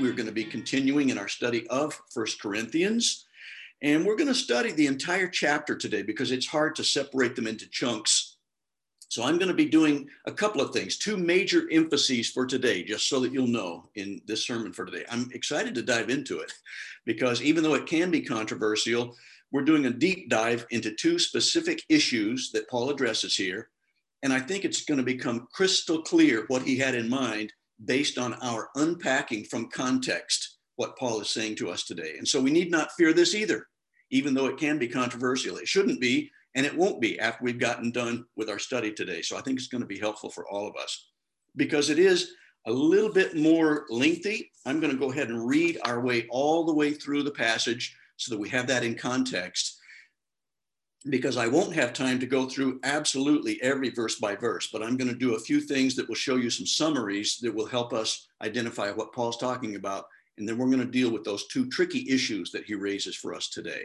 We're going to be continuing in our study of First Corinthians. And we're going to study the entire chapter today because it's hard to separate them into chunks. So I'm going to be doing a couple of things, two major emphases for today, just so that you'll know in this sermon for today. I'm excited to dive into it because even though it can be controversial, we're doing a deep dive into two specific issues that Paul addresses here. And I think it's going to become crystal clear what he had in mind based on our unpacking from context what Paul is saying to us today. And so we need not fear this either, even though it can be controversial. It shouldn't be, and it won't be after we've gotten done with our study today. So I think it's going to be helpful for all of us because it is a little bit more lengthy. I'm going to go ahead and read our way all the way through the passage so that we have that in context because I won't have time to go through absolutely every verse by verse, but I'm going to do a few things that will show you some summaries that will help us identify what Paul's talking about. And then we're going to deal with those two tricky issues that he raises for us today.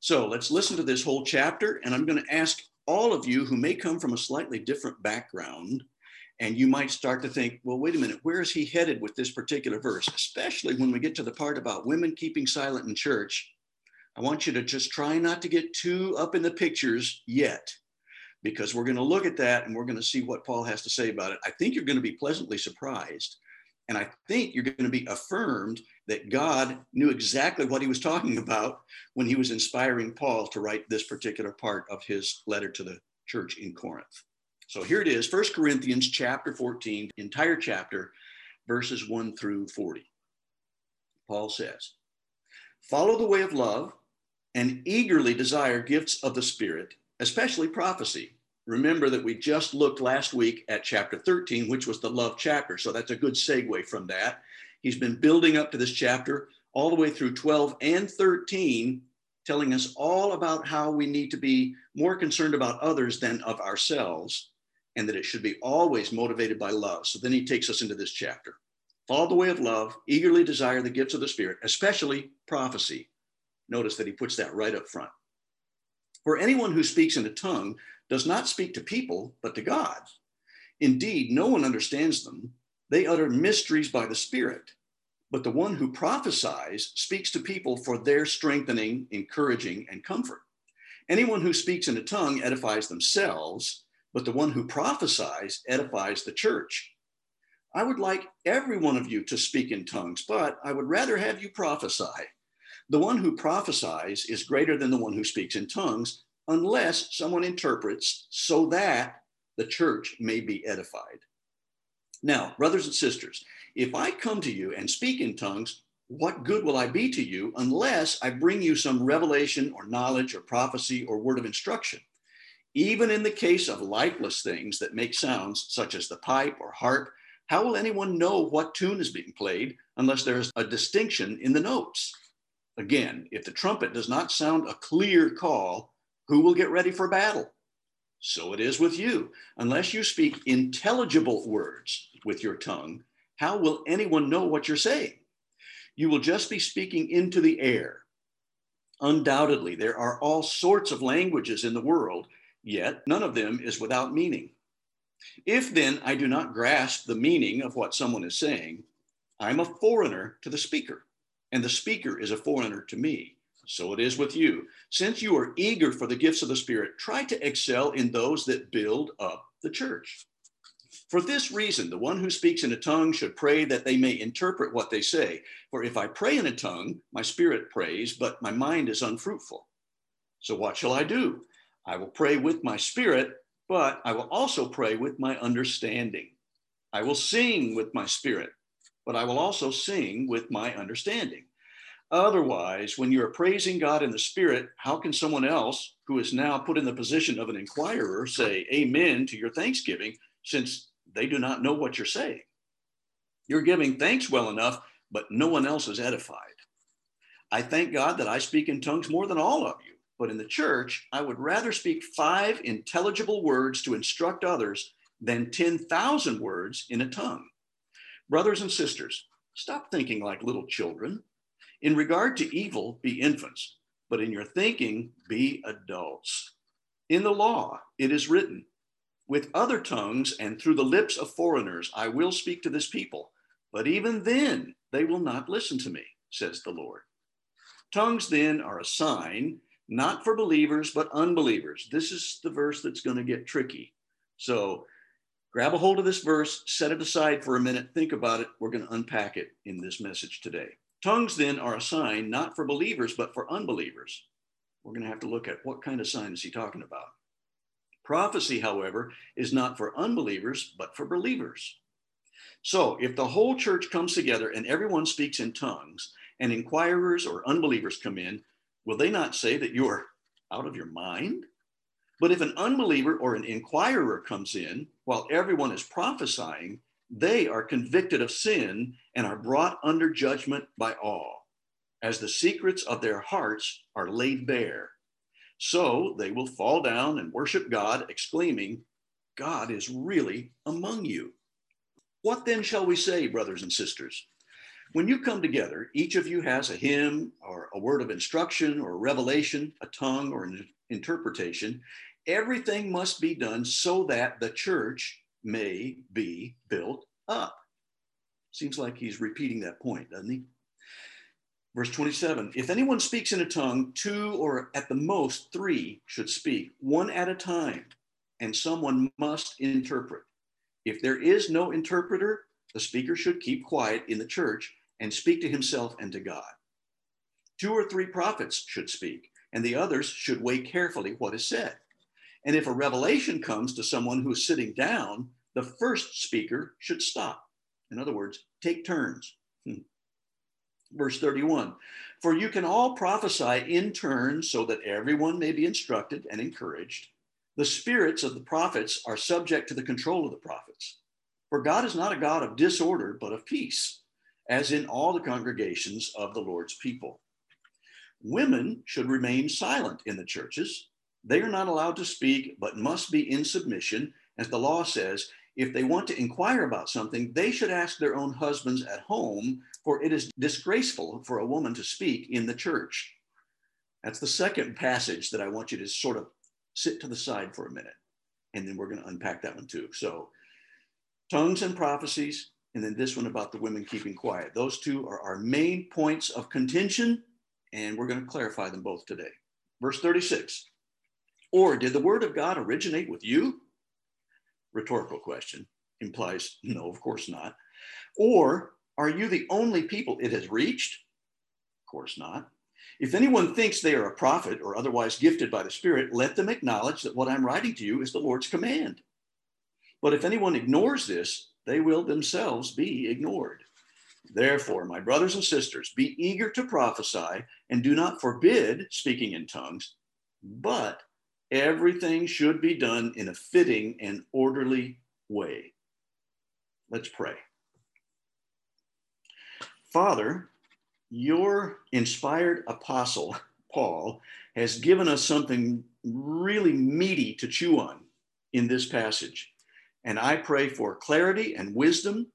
So let's listen to this whole chapter. And I'm going to ask all of you who may come from a slightly different background, and you might start to think, well, wait a minute, where is he headed with this particular verse? Especially when we get to the part about women keeping silent in church I want you to just try not to get too up in the pictures yet, because we're going to look at that and we're going to see what Paul has to say about it. I think you're going to be pleasantly surprised. And I think you're going to be affirmed that God knew exactly what he was talking about when he was inspiring Paul to write this particular part of his letter to the church in Corinth. So here it is, First Corinthians chapter 14, entire chapter, verses 1 through 40. Paul says, Follow the way of love and eagerly desire gifts of the Spirit, especially prophecy. Remember that we just looked last week at chapter 13, which was the love chapter. So that's a good segue from that. He's been building up to this chapter all the way through 12 and 13, telling us all about how we need to be more concerned about others than of ourselves, and that it should be always motivated by love. So then he takes us into this chapter. Follow the way of love, eagerly desire the gifts of the Spirit, especially prophecy. Notice that he puts that right up front. For anyone who speaks in a tongue does not speak to people, but to God. Indeed, no one understands them. They utter mysteries by the Spirit. But the one who prophesies speaks to people for their strengthening, encouraging, and comfort. Anyone who speaks in a tongue edifies themselves, but the one who prophesies edifies the church. I would like every one of you to speak in tongues, but I would rather have you prophesy. The one who prophesies is greater than the one who speaks in tongues, unless someone interprets so that the church may be edified. Now, brothers and sisters, if I come to you and speak in tongues, what good will I be to you unless I bring you some revelation or knowledge or prophecy or word of instruction? Even in the case of lifeless things that make sounds, such as the pipe or harp, how will anyone know what tune is being played unless there's a distinction in the notes? Again, if the trumpet does not sound a clear call, who will get ready for battle? So it is with you. Unless you speak intelligible words with your tongue, how will anyone know what you're saying? You will just be speaking into the air. Undoubtedly, there are all sorts of languages in the world, yet none of them is without meaning. If then I do not grasp the meaning of what someone is saying, I'm a foreigner to the speaker and the speaker is a foreigner to me. So it is with you. Since you are eager for the gifts of the Spirit, try to excel in those that build up the church. For this reason, the one who speaks in a tongue should pray that they may interpret what they say. For if I pray in a tongue, my spirit prays, but my mind is unfruitful. So what shall I do? I will pray with my spirit, but I will also pray with my understanding. I will sing with my spirit, but I will also sing with my understanding. Otherwise, when you're praising God in the Spirit, how can someone else who is now put in the position of an inquirer say amen to your thanksgiving since they do not know what you're saying? You're giving thanks well enough, but no one else is edified. I thank God that I speak in tongues more than all of you, but in the church, I would rather speak five intelligible words to instruct others than 10,000 words in a tongue. Brothers and sisters, stop thinking like little children. In regard to evil, be infants, but in your thinking, be adults. In the law, it is written, with other tongues and through the lips of foreigners, I will speak to this people, But even then, they will not listen to me, says the Lord. Tongues then are a sign not for believers, but unbelievers. This is the verse that's going to get tricky. So grab a hold of this verse, set it aside for a minute, think about it. We're going to unpack it in this message today. Tongues then are a sign not for believers, but for unbelievers. We're going to have to look at what kind of sign is he talking about. Prophecy, however, is not for unbelievers, but for believers. So if the whole church comes together and everyone speaks in tongues, and inquirers or unbelievers come in, will they not say that you're out of your mind? But if an unbeliever or an inquirer comes in while everyone is prophesying, they are convicted of sin and are brought under judgment by all, as the secrets of their hearts are laid bare. So they will fall down and worship God, exclaiming, God is really among you. What then shall we say, brothers and sisters? When you come together, each of you has a hymn or a word of instruction or revelation, a tongue or an interpretation. Everything must be done so that the church may be built up. Seems like he's repeating that point, doesn't he? Verse 27 If anyone speaks in a tongue, two or at the most three should speak, one at a time, and someone must interpret. If there is no interpreter, the speaker should keep quiet in the church and speak to himself and to God. Two or three prophets should speak, and the others should weigh carefully what is said. And if a revelation comes to someone who is sitting down, the first speaker should stop. In other words, take turns. Hmm. Verse 31 For you can all prophesy in turn so that everyone may be instructed and encouraged. The spirits of the prophets are subject to the control of the prophets. For God is not a God of disorder, but of peace, as in all the congregations of the Lord's people. Women should remain silent in the churches. They are not allowed to speak, but must be in submission, as the law says. If they want to inquire about something, they should ask their own husbands at home, for it is disgraceful for a woman to speak in the church. That's the second passage that I want you to sort of sit to the side for a minute. And then we're going to unpack that one too. So, tongues and prophecies, and then this one about the women keeping quiet. Those two are our main points of contention, and we're going to clarify them both today. Verse 36 Or did the word of God originate with you? Rhetorical question implies no, of course not. Or are you the only people it has reached? Of course not. If anyone thinks they are a prophet or otherwise gifted by the Spirit, let them acknowledge that what I'm writing to you is the Lord's command. But if anyone ignores this, they will themselves be ignored. Therefore, my brothers and sisters, be eager to prophesy and do not forbid speaking in tongues, but everything should be done in a fitting and orderly way. Let's pray. Father, your inspired apostle, Paul, has given us something really meaty to chew on in this passage. And I pray for clarity and wisdom.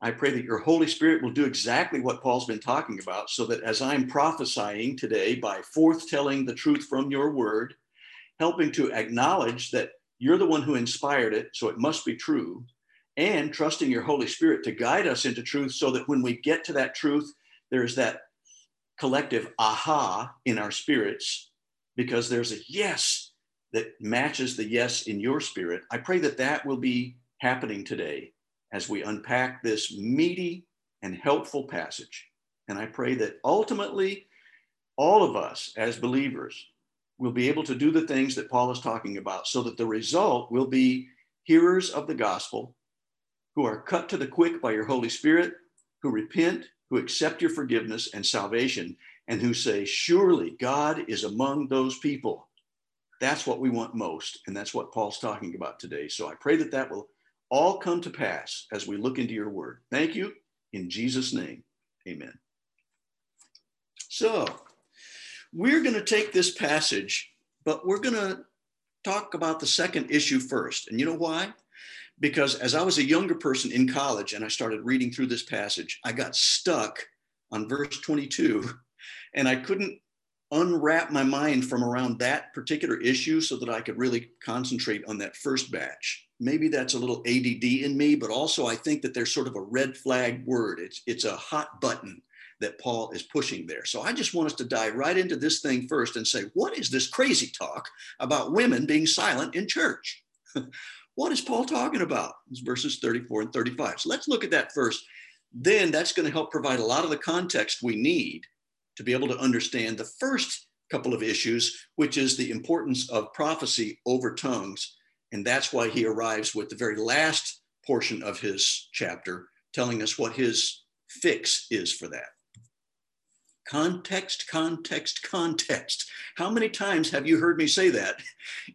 I pray that your Holy Spirit will do exactly what Paul's been talking about, so that as I'm prophesying today by forthtelling the truth from your word, helping to acknowledge that you're the one who inspired it, so it must be true, and trusting your Holy Spirit to guide us into truth so that when we get to that truth, there's that collective aha in our spirits because there's a yes that matches the yes in your spirit. I pray that that will be happening today as we unpack this meaty and helpful passage. And I pray that ultimately, all of us as believers will be able to do the things that Paul is talking about so that the result will be hearers of the gospel who are cut to the quick by your Holy Spirit, who repent, who accept your forgiveness and salvation, and who say, Surely God is among those people. That's what we want most. And that's what Paul's talking about today. So I pray that that will all come to pass as we look into your word. Thank you. In Jesus' name, amen. So we're going to take this passage, but we're going to talk about the second issue first. And you know why? Because as I was a younger person in college and I started reading through this passage, I got stuck on verse 22 and I couldn't unwrap my mind from around that particular issue so that I could really concentrate on that first batch. Maybe that's a little ADD in me, but also I think that there's sort of a red flag word. It's, it's a hot button that Paul is pushing there. So I just want us to dive right into this thing first and say, what is this crazy talk about women being silent in church? what is Paul talking about? It's verses 34 and 35. So let's look at that first. Then that's going to help provide a lot of the context we need to be able to understand the first couple of issues, which is the importance of prophecy over tongues. And that's why he arrives with the very last portion of his chapter, telling us what his fix is for that. Context, context, context. How many times have you heard me say that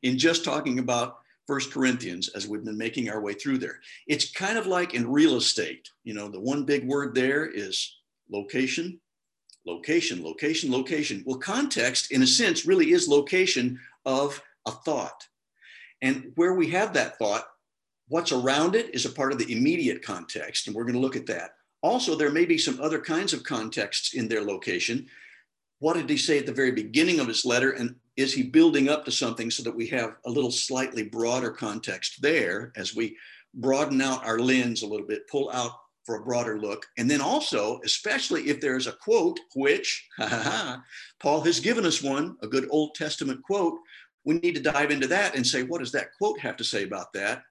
in just talking about First Corinthians as we've been making our way through there? It's kind of like in real estate. You know, the one big word there is location, location, location, location. Well, context, in a sense, really is location of a thought. And where we have that thought, what's around it is a part of the immediate context. And we're going to look at that. Also, there may be some other kinds of contexts in their location. What did he say at the very beginning of his letter? And is he building up to something so that we have a little slightly broader context there as we broaden out our lens a little bit, pull out for a broader look. And then also, especially if there's a quote, which ha, Paul has given us one, a good Old Testament quote, we need to dive into that and say, what does that quote have to say about that?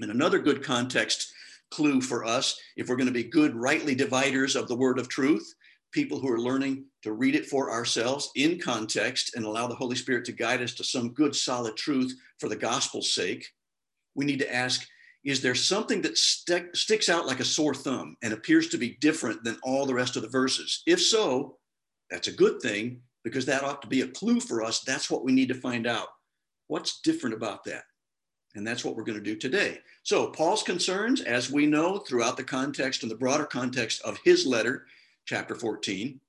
And another good context clue for us if we're going to be good, rightly dividers of the word of truth, people who are learning to read it for ourselves in context and allow the Holy Spirit to guide us to some good, solid truth for the gospel's sake. We need to ask is there something that st- sticks out like a sore thumb and appears to be different than all the rest of the verses? If so, that's a good thing because that ought to be a clue for us. That's what we need to find out. What's different about that? And that's what we're going to do today. So, Paul's concerns, as we know throughout the context and the broader context of his letter, chapter 14,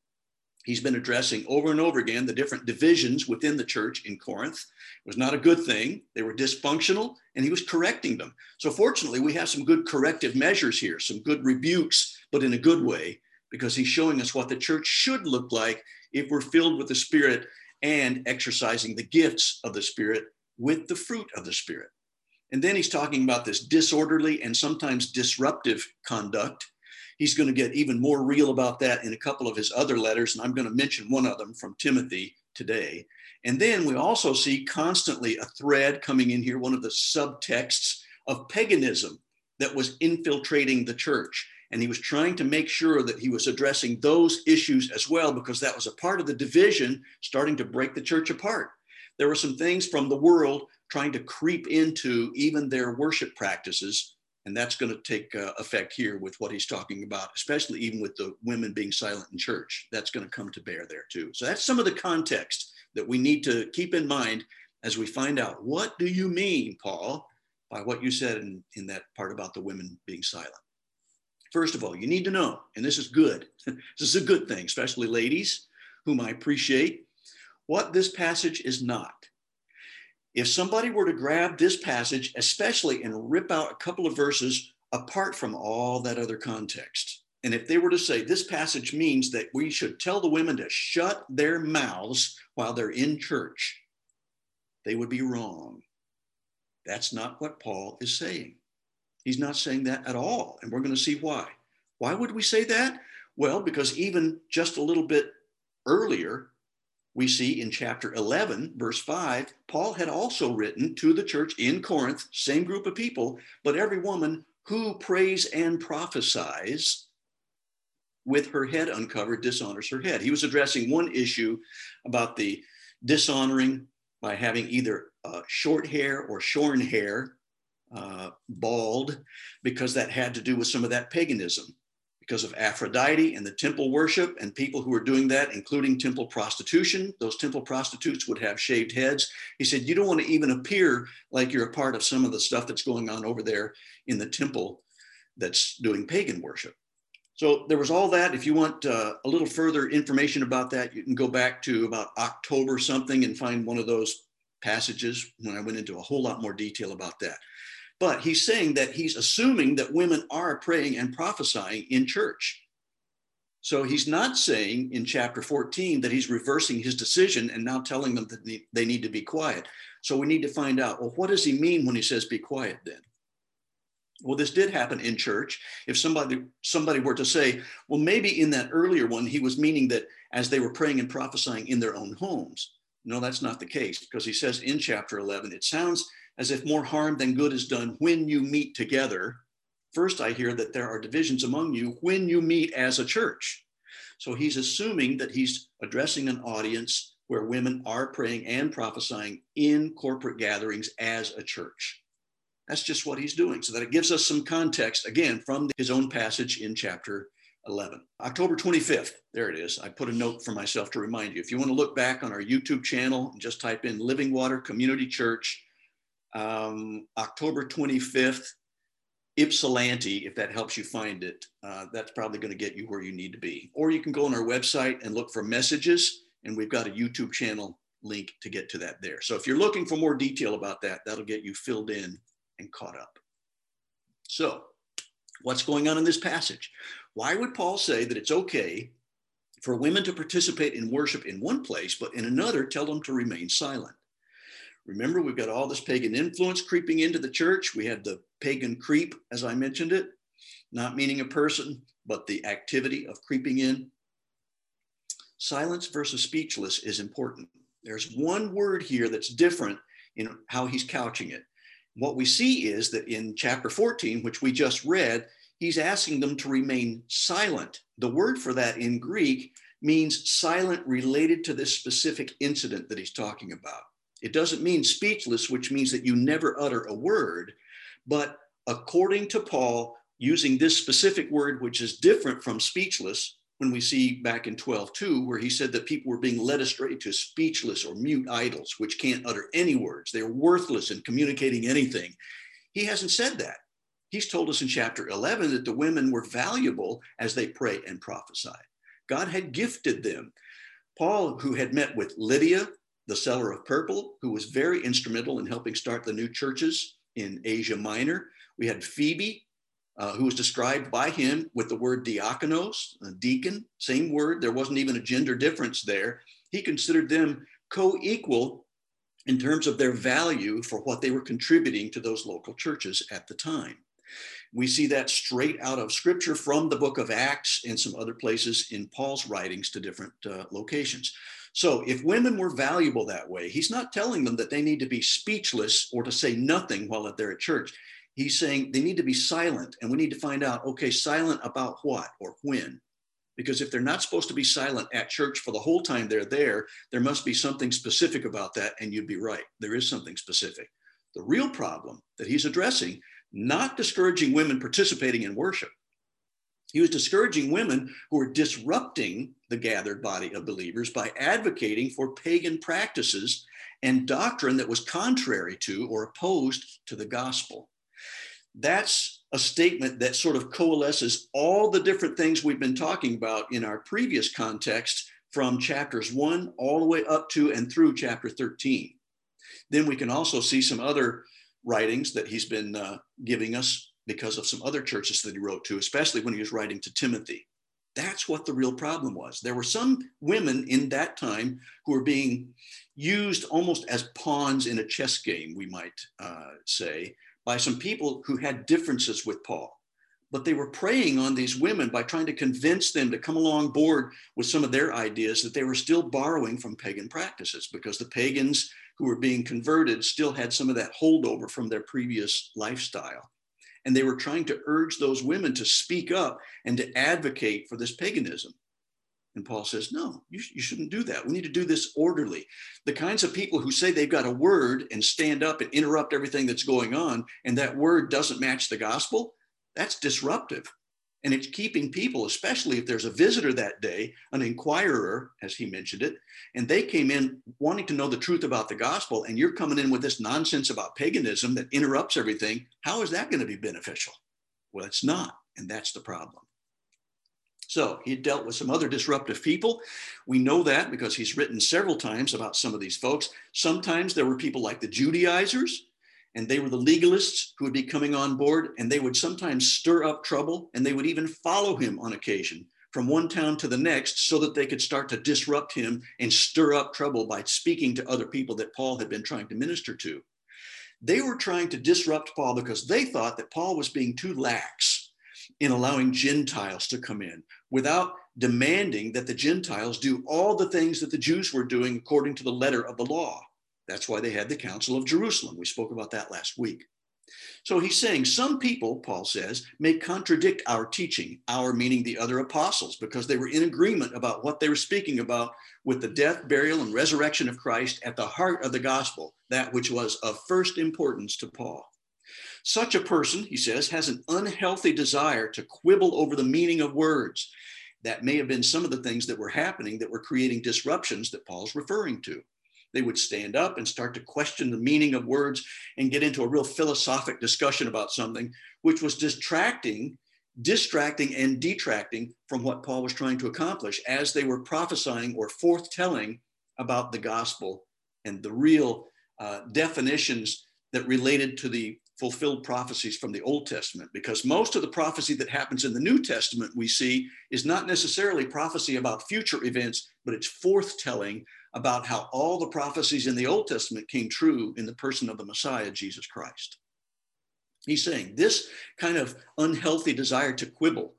he's been addressing over and over again the different divisions within the church in Corinth. It was not a good thing. They were dysfunctional, and he was correcting them. So, fortunately, we have some good corrective measures here, some good rebukes, but in a good way, because he's showing us what the church should look like if we're filled with the Spirit and exercising the gifts of the Spirit with the fruit of the Spirit. And then he's talking about this disorderly and sometimes disruptive conduct. He's going to get even more real about that in a couple of his other letters, and I'm going to mention one of them from Timothy today. And then we also see constantly a thread coming in here, one of the subtexts of paganism that was infiltrating the church. And he was trying to make sure that he was addressing those issues as well, because that was a part of the division starting to break the church apart. There were some things from the world trying to creep into even their worship practices. And that's going to take uh, effect here with what he's talking about, especially even with the women being silent in church. That's going to come to bear there too. So that's some of the context that we need to keep in mind as we find out what do you mean, Paul, by what you said in, in that part about the women being silent. First of all, you need to know, and this is good. this is a good thing, especially ladies, whom I appreciate, what this passage is not. If somebody were to grab this passage, especially and rip out a couple of verses apart from all that other context, and if they were to say this passage means that we should tell the women to shut their mouths while they're in church, they would be wrong. That's not what Paul is saying. He's not saying that at all. And we're going to see why. Why would we say that? Well, because even just a little bit earlier, we see in chapter 11, verse 5, Paul had also written to the church in Corinth, same group of people, but every woman who prays and prophesies with her head uncovered dishonors her head. He was addressing one issue about the dishonoring by having either uh, short hair or shorn hair, uh, bald, because that had to do with some of that paganism because of Aphrodite and the temple worship and people who were doing that, including temple prostitution. Those temple prostitutes would have shaved heads. He said, You don't want to even appear like you're a part of some of the stuff that's going on over there in the temple that's doing pagan worship. So there was all that. If you want uh, a little further information about that, you can go back to about October something and find one of those passages when I went into a whole lot more detail about that. But he's saying that he's assuming that women are praying and prophesying in church. So he's not saying in chapter 14 that he's reversing his decision and now telling them that they need to be quiet. So we need to find out well, what does he mean when he says be quiet then? Well, this did happen in church. If somebody somebody were to say, well, maybe in that earlier one, he was meaning that as they were praying and prophesying in their own homes. No, that's not the case because he says in chapter 11, it sounds as if more harm than good is done when you meet together. First, I hear that there are divisions among you when you meet as a church. So he's assuming that he's addressing an audience where women are praying and prophesying in corporate gatherings as a church. That's just what he's doing. So that it gives us some context, again, from his own passage in chapter 11. October 25th, there it is. I put a note for myself to remind you. If you want to look back on our YouTube channel and just type in Living Water Community Church, um, October 25th, Ypsilanti, if that helps you find it, uh, that's probably going to get you where you need to be. Or you can go on our website and look for messages, and we've got a YouTube channel link to get to that there. So if you're looking for more detail about that, that'll get you filled in and caught up. So, what's going on in this passage? Why would Paul say that it's okay for women to participate in worship in one place, but in another tell them to remain silent? Remember, we've got all this pagan influence creeping into the church. We had the pagan creep, as I mentioned it, not meaning a person, but the activity of creeping in. Silence versus speechless is important. There's one word here that's different in how he's couching it. What we see is that in chapter 14, which we just read, he's asking them to remain silent. The word for that in Greek means silent related to this specific incident that he's talking about. It doesn't mean speechless, which means that you never utter a word, but according to Paul, using this specific word, which is different from speechless, when we see back in 12.2, where he said that people were being led astray to speechless or mute idols, which can't utter any words. They're worthless in communicating anything. He hasn't said that. He's told us in chapter 11 that the women were valuable as they pray and prophesy. God had gifted them. Paul, who had met with Lydia, the seller of purple, who was very instrumental in helping start the new churches in Asia Minor. We had Phoebe, uh, who was described by him with the word diakonos, deacon, same word. There wasn't even a gender difference there. He considered them co equal in terms of their value for what they were contributing to those local churches at the time. We see that straight out of scripture from the book of Acts and some other places in Paul's writings to different uh, locations. So, if women were valuable that way, he's not telling them that they need to be speechless or to say nothing while they're at church. He's saying they need to be silent and we need to find out okay silent about what or when? Because if they're not supposed to be silent at church for the whole time they're there there must be something specific about that and you'd be right. There is something specific. The real problem that he's addressing not discouraging women participating in worship he was discouraging women who were disrupting the gathered body of believers by advocating for pagan practices and doctrine that was contrary to or opposed to the gospel that's a statement that sort of coalesces all the different things we've been talking about in our previous context from chapters one all the way up to and through chapter 13. Then we can also see some other writings that he's been uh, giving us because of some other churches that he wrote to, especially when he was writing to Timothy. That's what the real problem was. There were some women in that time who were being used almost as pawns in a chess game, we might uh, say, by some people who had differences with Paul. But they were preying on these women by trying to convince them to come along board with some of their ideas that they were still borrowing from pagan practices because the pagans who were being converted still had some of that holdover from their previous lifestyle. And they were trying to urge those women to speak up and to advocate for this paganism. And Paul says, no, you, you shouldn't do that. We need to do this orderly. The kinds of people who say they've got a word and stand up and interrupt everything that's going on, and that word doesn't match the gospel, that's disruptive. And it's keeping people, especially if there's a visitor that day, an inquirer, as he mentioned it, and they came in wanting to know the truth about the gospel, and you're coming in with this nonsense about paganism that interrupts everything. How is that going to be beneficial? Well, it's not. And that's the problem. So he dealt with some other disruptive people. We know that because he's written several times about some of these folks. Sometimes there were people like the Judaizers, and they were the legalists who would be coming on board, and they would sometimes stir up trouble, and they would even follow him on occasion from one town to the next so that they could start to disrupt him and stir up trouble by speaking to other people that Paul had been trying to minister to. They were trying to disrupt Paul because they thought that Paul was being too lax in allowing Gentiles to come in without demanding that the Gentiles do all the things that the Jews were doing according to the letter of the law. That's why they had the Council of Jerusalem. We spoke about that last week. So he's saying some people, Paul says, may contradict our teaching, our meaning the other apostles, because they were in agreement about what they were speaking about with the death, burial, and resurrection of Christ at the heart of the gospel, that which was of first importance to Paul. Such a person, he says, has an unhealthy desire to quibble over the meaning of words. That may have been some of the things that were happening that were creating disruptions that Paul's referring to they would stand up and start to question the meaning of words and get into a real philosophic discussion about something, which was distracting, distracting, and detracting from what Paul was trying to accomplish as they were prophesying or forthtelling about the gospel and the real uh, definitions that related to the fulfilled prophecies from the Old Testament, because most of the prophecy that happens in the New Testament we see is not necessarily prophecy about future events, but it's forthtelling about how all the prophecies in the Old Testament came true in the person of the Messiah, Jesus Christ. He's saying this kind of unhealthy desire to quibble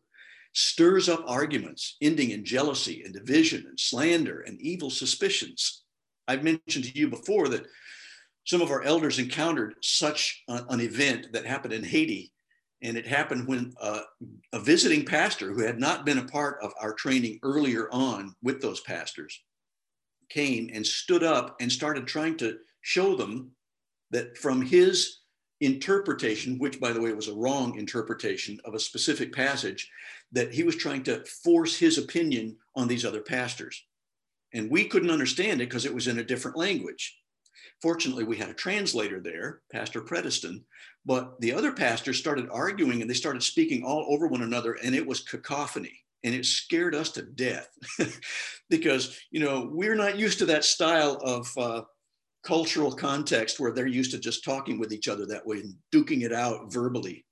stirs up arguments, ending in jealousy and division and slander and evil suspicions. I've mentioned to you before that some of our elders encountered such an event that happened in Haiti. And it happened when uh, a visiting pastor who had not been a part of our training earlier on with those pastors came and stood up and started trying to show them that from his interpretation, which by the way was a wrong interpretation of a specific passage, that he was trying to force his opinion on these other pastors. And we couldn't understand it because it was in a different language. Fortunately, we had a translator there, Pastor Predeston, but the other pastors started arguing and they started speaking all over one another, and it was cacophony and it scared us to death. Because you know we're not used to that style of uh, cultural context where they're used to just talking with each other that way and duking it out verbally.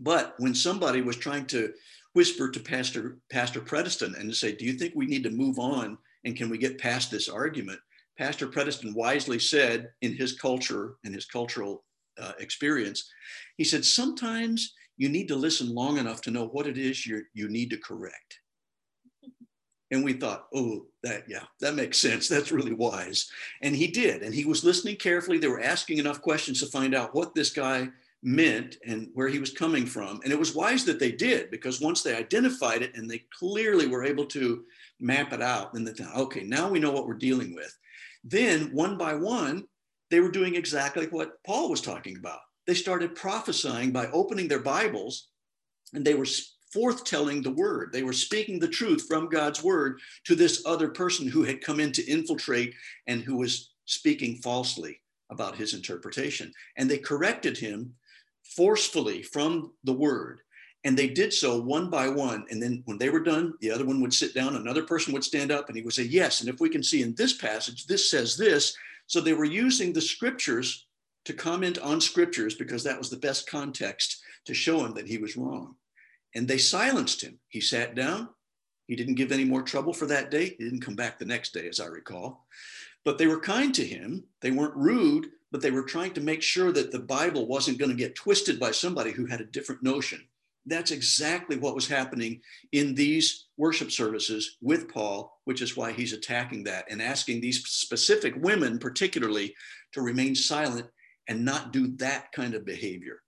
But when somebody was trying to whisper to pastor pastor predeston and say do you think we need to move on and can we get past this argument? Pastor predeston wisely said in his culture and his cultural uh, experience he said sometimes you need to listen long enough to know what it is you you need to correct. And we thought, oh, that, yeah, that makes sense. That's really wise. And he did. And he was listening carefully. They were asking enough questions to find out what this guy meant and where he was coming from. And it was wise that they did because once they identified it and they clearly were able to map it out, then they thought, okay, now we know what we're dealing with. Then one by one, they were doing exactly what Paul was talking about they started prophesying by opening their Bibles and they were forthtelling the word. They were speaking the truth from God's word to this other person who had come in to infiltrate and who was speaking falsely about his interpretation. And they corrected him forcefully from the word. And they did so one by one. And then when they were done, the other one would sit down, another person would stand up, and he would say, Yes. And if we can see in this passage, this says this. So they were using the scriptures to comment on scriptures because that was the best context to show him that he was wrong. And they silenced him. He sat down. He didn't give any more trouble for that day. He didn't come back the next day, as I recall. But they were kind to him. They weren't rude, but they were trying to make sure that the Bible wasn't going to get twisted by somebody who had a different notion. That's exactly what was happening in these worship services with Paul, which is why he's attacking that and asking these specific women, particularly, to remain silent and not do that kind of behavior.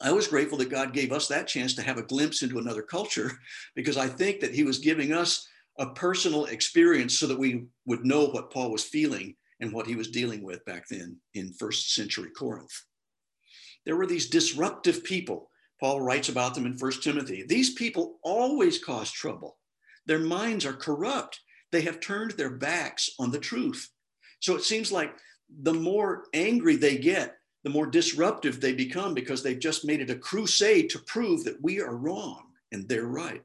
I was grateful that God gave us that chance to have a glimpse into another culture because I think that He was giving us a personal experience so that we would know what Paul was feeling and what he was dealing with back then in first century Corinth. There were these disruptive people. Paul writes about them in First Timothy. These people always cause trouble. Their minds are corrupt. They have turned their backs on the truth. So it seems like the more angry they get, the more disruptive they become because they've just made it a crusade to prove that we are wrong and they're right.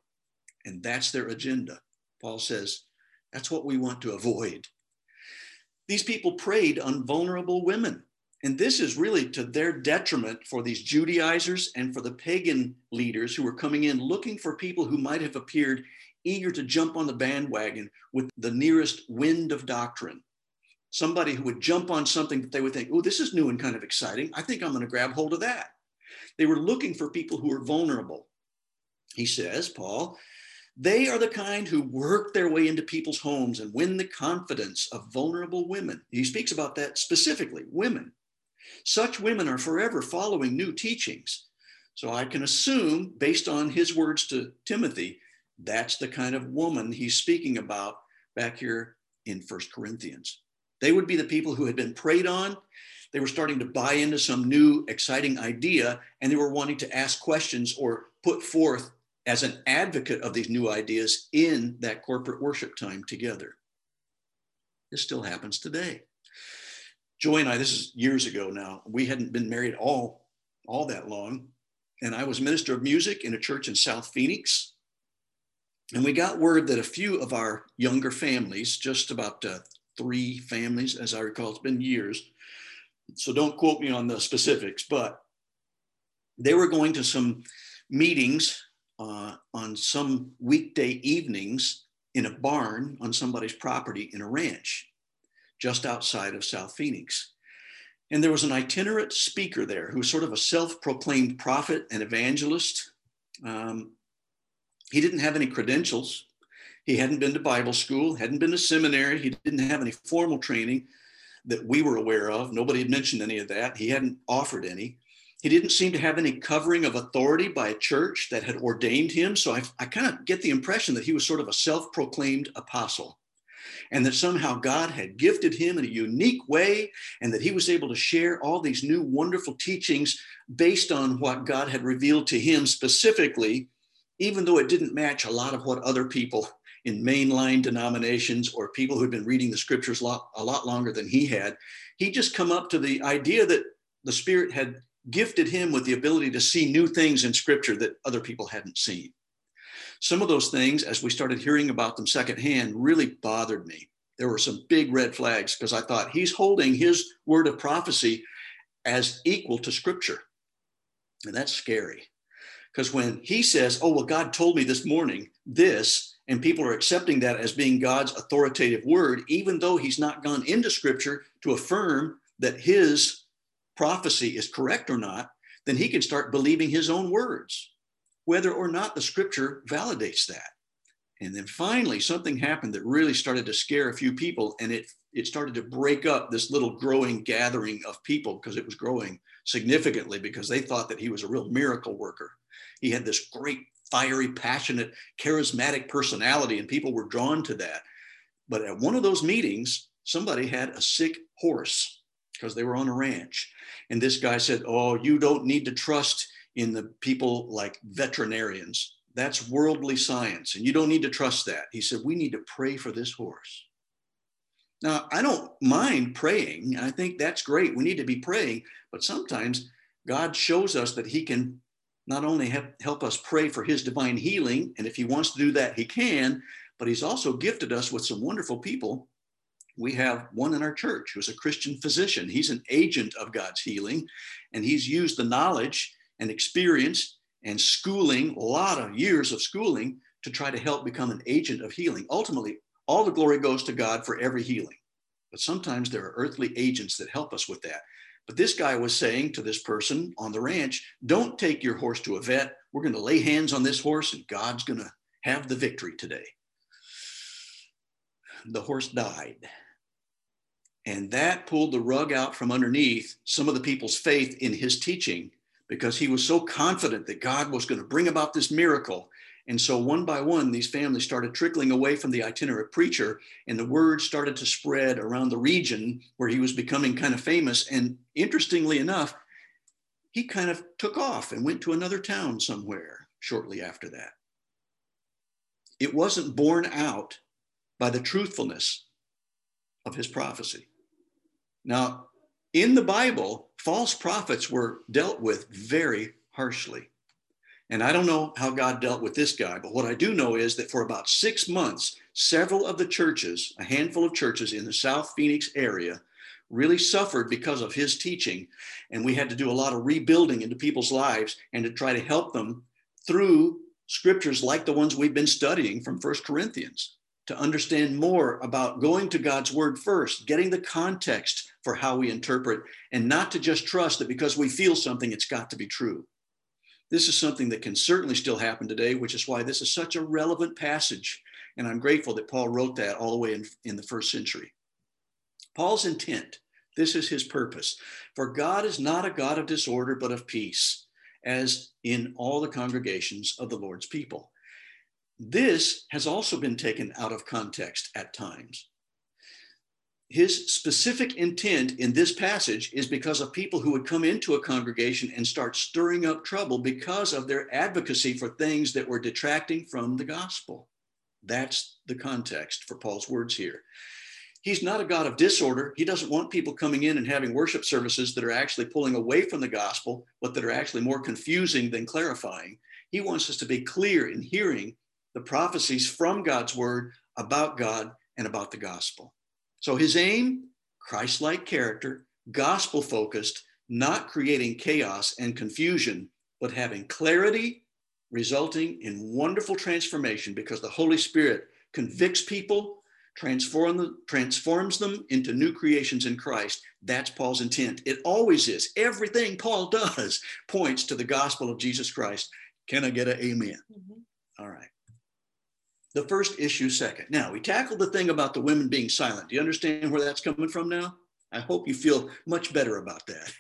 And that's their agenda. Paul says, that's what we want to avoid. These people preyed on vulnerable women. And this is really to their detriment for these Judaizers and for the pagan leaders who were coming in looking for people who might have appeared eager to jump on the bandwagon with the nearest wind of doctrine. Somebody who would jump on something that they would think, oh, this is new and kind of exciting. I think I'm going to grab hold of that. They were looking for people who were vulnerable. He says, Paul, they are the kind who work their way into people's homes and win the confidence of vulnerable women. He speaks about that specifically women. Such women are forever following new teachings. So I can assume, based on his words to Timothy, that's the kind of woman he's speaking about back here in First Corinthians. They would be the people who had been preyed on. They were starting to buy into some new exciting idea, and they were wanting to ask questions or put forth as an advocate of these new ideas in that corporate worship time together. This still happens today. Joy and I, this is years ago now, we hadn't been married all, all that long. And I was minister of music in a church in South Phoenix. And we got word that a few of our younger families, just about uh, three families, as I recall, it's been years. So don't quote me on the specifics, but they were going to some meetings uh, on some weekday evenings in a barn on somebody's property in a ranch just outside of South Phoenix. And there was an itinerant speaker there who was sort of a self proclaimed prophet and evangelist. Um, he didn't have any credentials. He hadn't been to Bible school, hadn't been to seminary. He didn't have any formal training that we were aware of. Nobody had mentioned any of that. He hadn't offered any. He didn't seem to have any covering of authority by a church that had ordained him. So I, I kind of get the impression that he was sort of a self proclaimed apostle and that somehow God had gifted him in a unique way, and that he was able to share all these new wonderful teachings based on what God had revealed to him specifically, even though it didn't match a lot of what other people in mainline denominations or people who had been reading the scriptures a lot, a lot longer than he had. He just come up to the idea that the Spirit had gifted him with the ability to see new things in scripture that other people hadn't seen. Some of those things, as we started hearing about them secondhand, really bothered me. There were some big red flags because I thought he's holding his word of prophecy as equal to scripture. And that's scary. Because when he says, Oh, well, God told me this morning this, and people are accepting that as being God's authoritative word, even though he's not gone into scripture to affirm that his prophecy is correct or not, then he can start believing his own words whether or not the scripture validates that. And then finally, something happened that really started to scare a few people, and it it started to break up this little growing gathering of people because it was growing significantly because they thought that he was a real miracle worker. He had this great, fiery, passionate, charismatic personality, and people were drawn to that. But at one of those meetings, somebody had a sick horse because they were on a ranch. And this guy said, Oh, you don't need to trust in the people like veterinarians. That's worldly science, and you don't need to trust that. He said, We need to pray for this horse. Now, I don't mind praying. I think that's great. We need to be praying, but sometimes God shows us that He can not only help us pray for His divine healing, and if He wants to do that, He can, but He's also gifted us with some wonderful people. We have one in our church who's a Christian physician. He's an agent of God's healing, and he's used the knowledge and experience and schooling, a lot of years of schooling to try to help become an agent of healing. Ultimately, all the glory goes to God for every healing. But sometimes there are earthly agents that help us with that. But this guy was saying to this person on the ranch, don't take your horse to a vet. We're going to lay hands on this horse and God's going to have the victory today. The horse died. And that pulled the rug out from underneath some of the people's faith in his teaching because he was so confident that God was going to bring about this miracle. And so, one by one, these families started trickling away from the itinerant preacher, and the word started to spread around the region where he was becoming kind of famous. And interestingly enough, he kind of took off and went to another town somewhere shortly after that. It wasn't borne out by the truthfulness of his prophecy. Now, in the Bible, false prophets were dealt with very harshly. And I don't know how God dealt with this guy, but what I do know is that for about six months, several of the churches, a handful of churches in the South Phoenix area, really suffered because of his teaching. And we had to do a lot of rebuilding into people's lives and to try to help them through scriptures like the ones we've been studying from First Corinthians to understand more about going to God's word first, getting the context for how we interpret, and not to just trust that because we feel something, it's got to be true. This is something that can certainly still happen today, which is why this is such a relevant passage. And I'm grateful that Paul wrote that all the way in, in the first century. Paul's intent this is his purpose. For God is not a God of disorder, but of peace, as in all the congregations of the Lord's people. This has also been taken out of context at times. His specific intent in this passage is because of people who would come into a congregation and start stirring up trouble because of their advocacy for things that were detracting from the gospel. That's the context for Paul's words here he's not a God of disorder. He doesn't want people coming in and having worship services that are actually pulling away from the gospel, but that are actually more confusing than clarifying. He wants us to be clear in hearing the prophecies from God's word about God and about the gospel. So his aim, Christ like character, gospel focused, not creating chaos and confusion, but having clarity, resulting in wonderful transformation because the Holy Spirit convicts people transform the, transforms them into new creations in Christ. That's Paul's intent. It always is. Everything Paul does points to the gospel of Jesus Christ. Can I get an amen? Mm-hmm. All right. The first issue second. Now, we tackled the thing about the women being silent. Do you understand where that's coming from now? I hope you feel much better about that.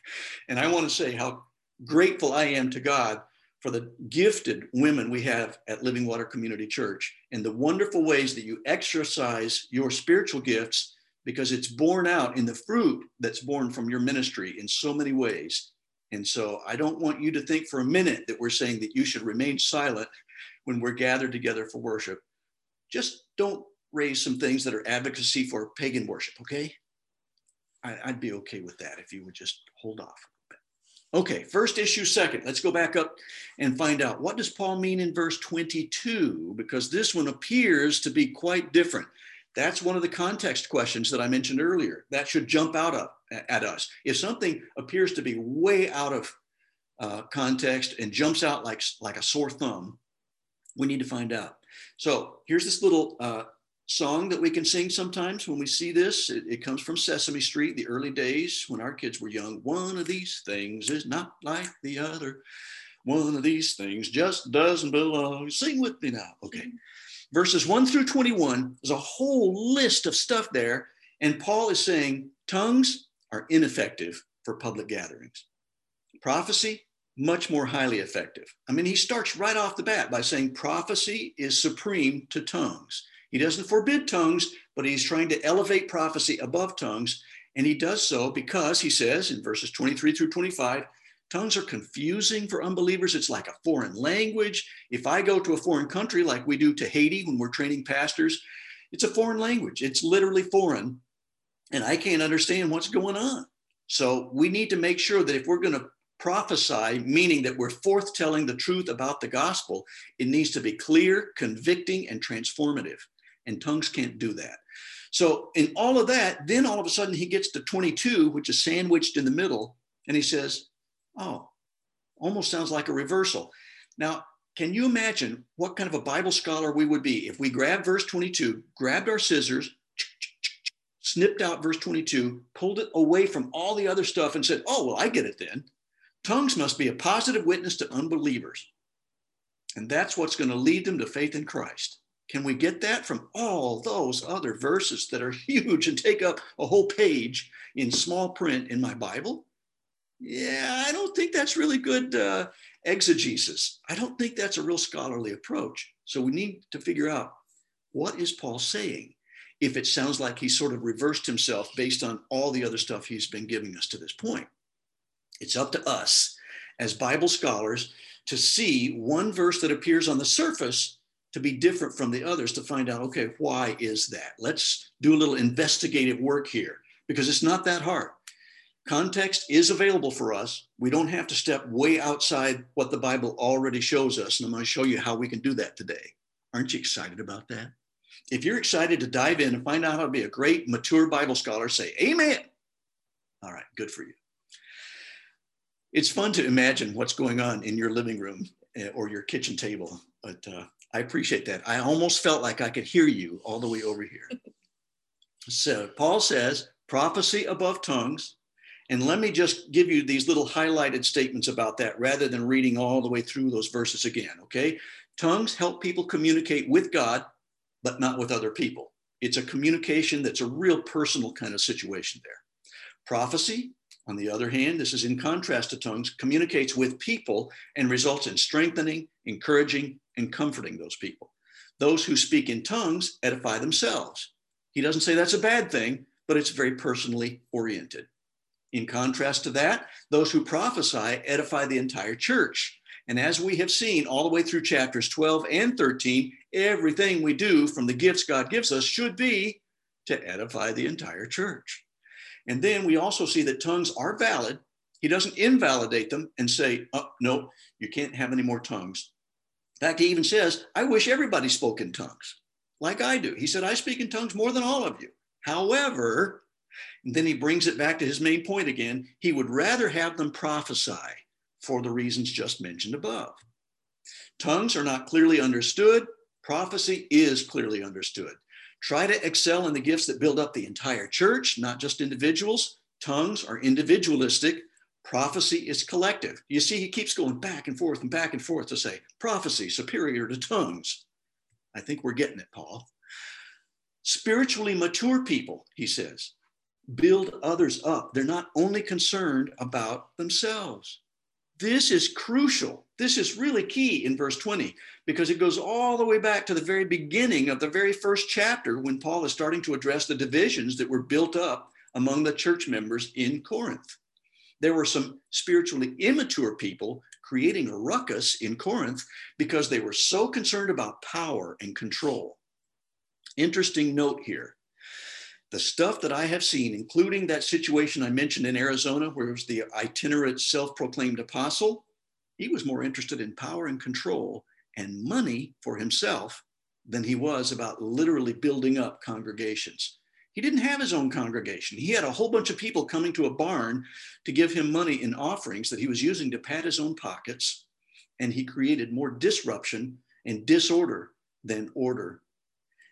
And I want to say how grateful I am to God for the gifted women we have at Living Water Community Church and the wonderful ways that you exercise your spiritual gifts because it's born out in the fruit that's born from your ministry in so many ways. And so I don't want you to think for a minute that we're saying that you should remain silent when we're gathered together for worship. Just don't raise some things that are advocacy for pagan worship, okay? I, would be okay with that if you would just hold off. Okay, first issue second. Let's go back up and find out what does Paul mean in verse 22 because this one appears to be quite different. That's one of the context questions that I mentioned earlier. That should jump out of, at us. If something appears to be way out of uh, context and jumps out like, like a sore thumb, we need to find out. So here's this little uh, song that we can sing sometimes when we see this. It, it, comes from Sesame Street, the early days when our kids were young. One of these things is not like the other. One of these things just doesn't belong. Sing with me now. Okay. Verses 1 through 21, there's a whole list of stuff there. And Paul is saying tongues are ineffective for public gatherings. Prophecy, much more highly effective. I mean, he starts right off the bat by saying prophecy is supreme to tongues. He doesn't forbid tongues, but he's trying to elevate prophecy above tongues. And he does so because he says in verses 23 through 25, tongues are confusing for unbelievers. It's like a foreign language. If I go to a foreign country like we do to Haiti when we're training pastors, it's a foreign language. It's literally foreign. And I can't understand what's going on. So we need to make sure that if we're going to prophesy, meaning that we're forth telling the truth about the gospel, it needs to be clear, convicting, and transformative and tongues can't do that. So, in all of that, then all of a sudden he gets to 22, which is sandwiched in the middle, and he says, Oh, almost sounds like a reversal. Now, can you imagine what kind of a Bible scholar we would be if we grabbed verse 22, grabbed our scissors, snipped out verse 22, pulled it away from all the other stuff, and said, Oh, well, I get it then. Tongues must be a positive witness to unbelievers. And that's what's going to lead them to faith in Christ. Can we get that from all those other verses that are huge and take up a whole page in small print in my Bible? Yeah, I don't think that's really good uh, exegesis. I don't think that's a real scholarly approach. So we need to figure out what is Paul saying if it sounds like he sort of reversed himself based on all the other stuff he's been giving us to this point. It's up to us as Bible scholars to see one verse that appears on the surface to be different from the others to find out, okay, why is that? Let's do a little investigative work here because it's not that hard. Context is available for us. We don't have to step way outside what the Bible already shows us. And I'm going to show you how we can do that today. Aren't you excited about that? If you're excited to dive in and find out how to be a great, mature Bible scholar, say amen. All right, good for you. It's fun to imagine what's going on in your living room eh, or your kitchen table, but uh, I appreciate that. I almost felt like I could hear you all the way over here. so Paul says, prophecy above tongues. And let me just give you these little highlighted statements about that rather than reading all the way through those verses again, okay? Tongues help people communicate with God, but not with other people. It's a communication that's a real personal kind of situation there. Prophecy, on the other hand, this is in contrast to tongues, communicates with people and results in strengthening, encouraging, and comforting those people. Those who speak in tongues edify themselves. He doesn't say that's a bad thing, but it's very personally oriented. In contrast to that, those who prophesy edify the entire church. And as we have seen all the way through chapters 12 and 13, everything we do from the gifts God gives us should be to edify the entire church. And then we also see that tongues are valid. He doesn't invalidate them and say, uh, oh, no, you can't have any more tongues. In fact, he even says, I wish everybody spoke in tongues like I do. He said, I speak in tongues more than all of you. However, and then he brings it back to his main point again. He would rather have them prophesy for the reasons just mentioned above. Tongues are not clearly understood. Prophecy is clearly understood. Try to excel in the gifts that build up the entire church, not just individuals. Tongues are individualistic. Prophecy is collective. You see, he keeps going back and forth and back and forth to say prophecy superior to tongues. I think we're getting it, Paul. Spiritually mature people, he says, build others up. They're not only concerned about themselves. This is crucial. This is really key in verse 20 because it goes all the way back to the very beginning of the very first chapter when Paul is starting to address the divisions that were built up among the church members in Corinth. There were some spiritually immature people creating a ruckus in Corinth because they were so concerned about power and control. Interesting note here the stuff that I have seen, including that situation I mentioned in Arizona, where it was the itinerant self proclaimed apostle, he was more interested in power and control and money for himself than he was about literally building up congregations. He didn't have his own congregation. He had a whole bunch of people coming to a barn to give him money in offerings that he was using to pad his own pockets. And he created more disruption and disorder than order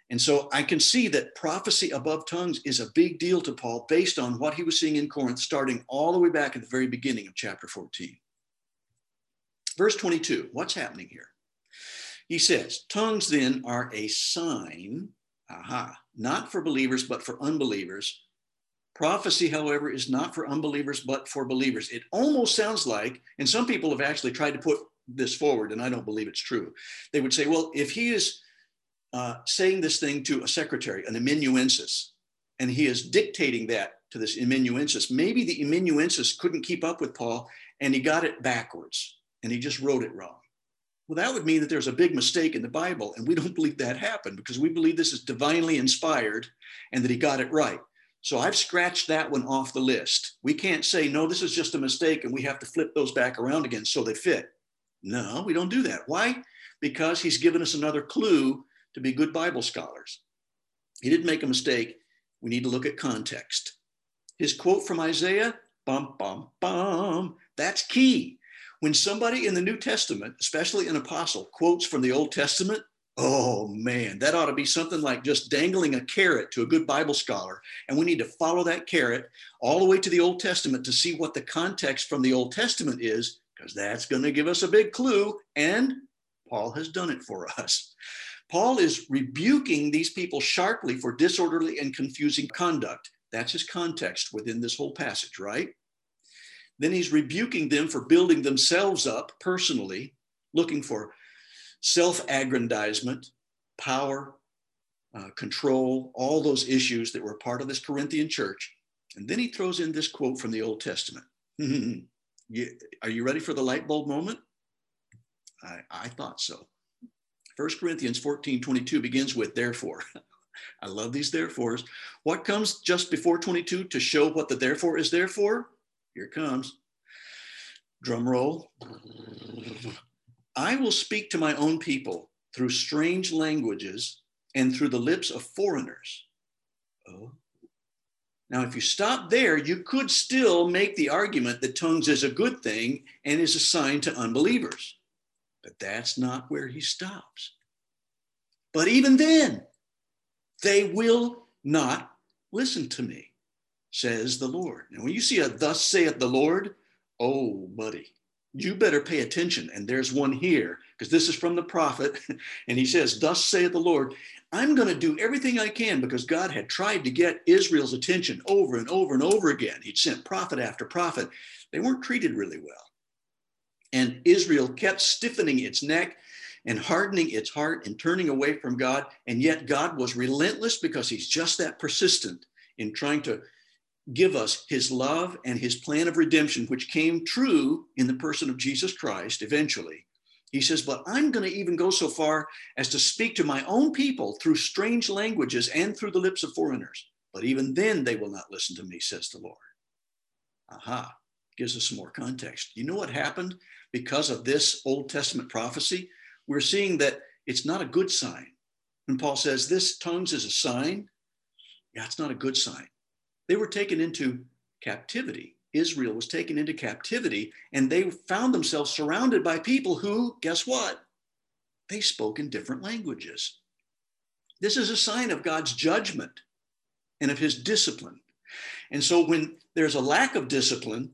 and so I can see that prophecy above tongues is a big deal to Paul based on what he was seeing in Corinth, starting all the way back at the very beginning of chapter 14. Verse 22, what's happening here? He says, Tongues then are a sign, aha, not for believers, but for unbelievers. Prophecy, however, is not for unbelievers, but for believers. It almost sounds like, and some people have actually tried to put this forward, and I don't believe it's true. They would say, well, if he is uh, saying this thing to a secretary, an amanuensis, and he is dictating that to this amanuensis. Maybe the amanuensis couldn't keep up with Paul and he got it backwards and he just wrote it wrong. Well, that would mean that there's a big mistake in the Bible, and we don't believe that happened because we believe this is divinely inspired and that he got it right. So I've scratched that one off the list. We can't say, no, this is just a mistake and we have to flip those back around again so they fit. No, we don't do that. Why? Because he's given us another clue to be good Bible scholars. He didn't make a mistake. We need to look at context. His quote from Isaiah, bum, bum, bum, that's key. When somebody in the New Testament, especially an apostle, quotes from the Old Testament, oh man, that ought to be something like just dangling a carrot to a good Bible scholar. And we need to follow that carrot all the way to the Old Testament to see what the context from the Old Testament is, because that's going to give us a big clue. And Paul has done it for us. Paul is rebuking these people sharply for disorderly and confusing conduct. That's his context within this whole passage, right? Then he's rebuking them for building themselves up personally, looking for self aggrandizement, power, uh, control, all those issues that were part of this Corinthian church. And then he throws in this quote from the Old Testament. Are you ready for the light bulb moment? I, I thought so. 1 Corinthians 14 22 begins with therefore. I love these therefores. What comes just before 22 to show what the therefore is there for? Here comes. Drum roll. I will speak to my own people through strange languages and through the lips of foreigners. Oh. Now, if you stop there, you could still make the argument that tongues is a good thing and is a sign to unbelievers. But that's not where he stops. But even then, they will not listen to me, says the Lord. And when you see a thus saith the Lord, oh, buddy, you better pay attention. And there's one here, because this is from the prophet. And he says, Thus saith the Lord, I'm going to do everything I can because God had tried to get Israel's attention over and over and over again. He'd sent prophet after prophet. They weren't treated really well. And Israel kept stiffening its neck and hardening its heart and turning away from God. And yet God was relentless because he's just that persistent in trying to give us his love and his plan of redemption, which came true in the person of Jesus Christ eventually. He says, But I'm going to even go so far as to speak to my own people through strange languages and through the lips of foreigners. But even then, they will not listen to me, says the Lord. Aha, gives us some more context. You know what happened because of this Old Testament prophecy? We're seeing that it's not a good sign. And Paul says this tongues is a sign, yeah, it's not a good sign. They were taken into captivity. Israel was taken into captivity, and they found themselves surrounded by people who, guess what? They spoke in different languages. This is a sign of God's judgment and of his discipline. And so, when there's a lack of discipline,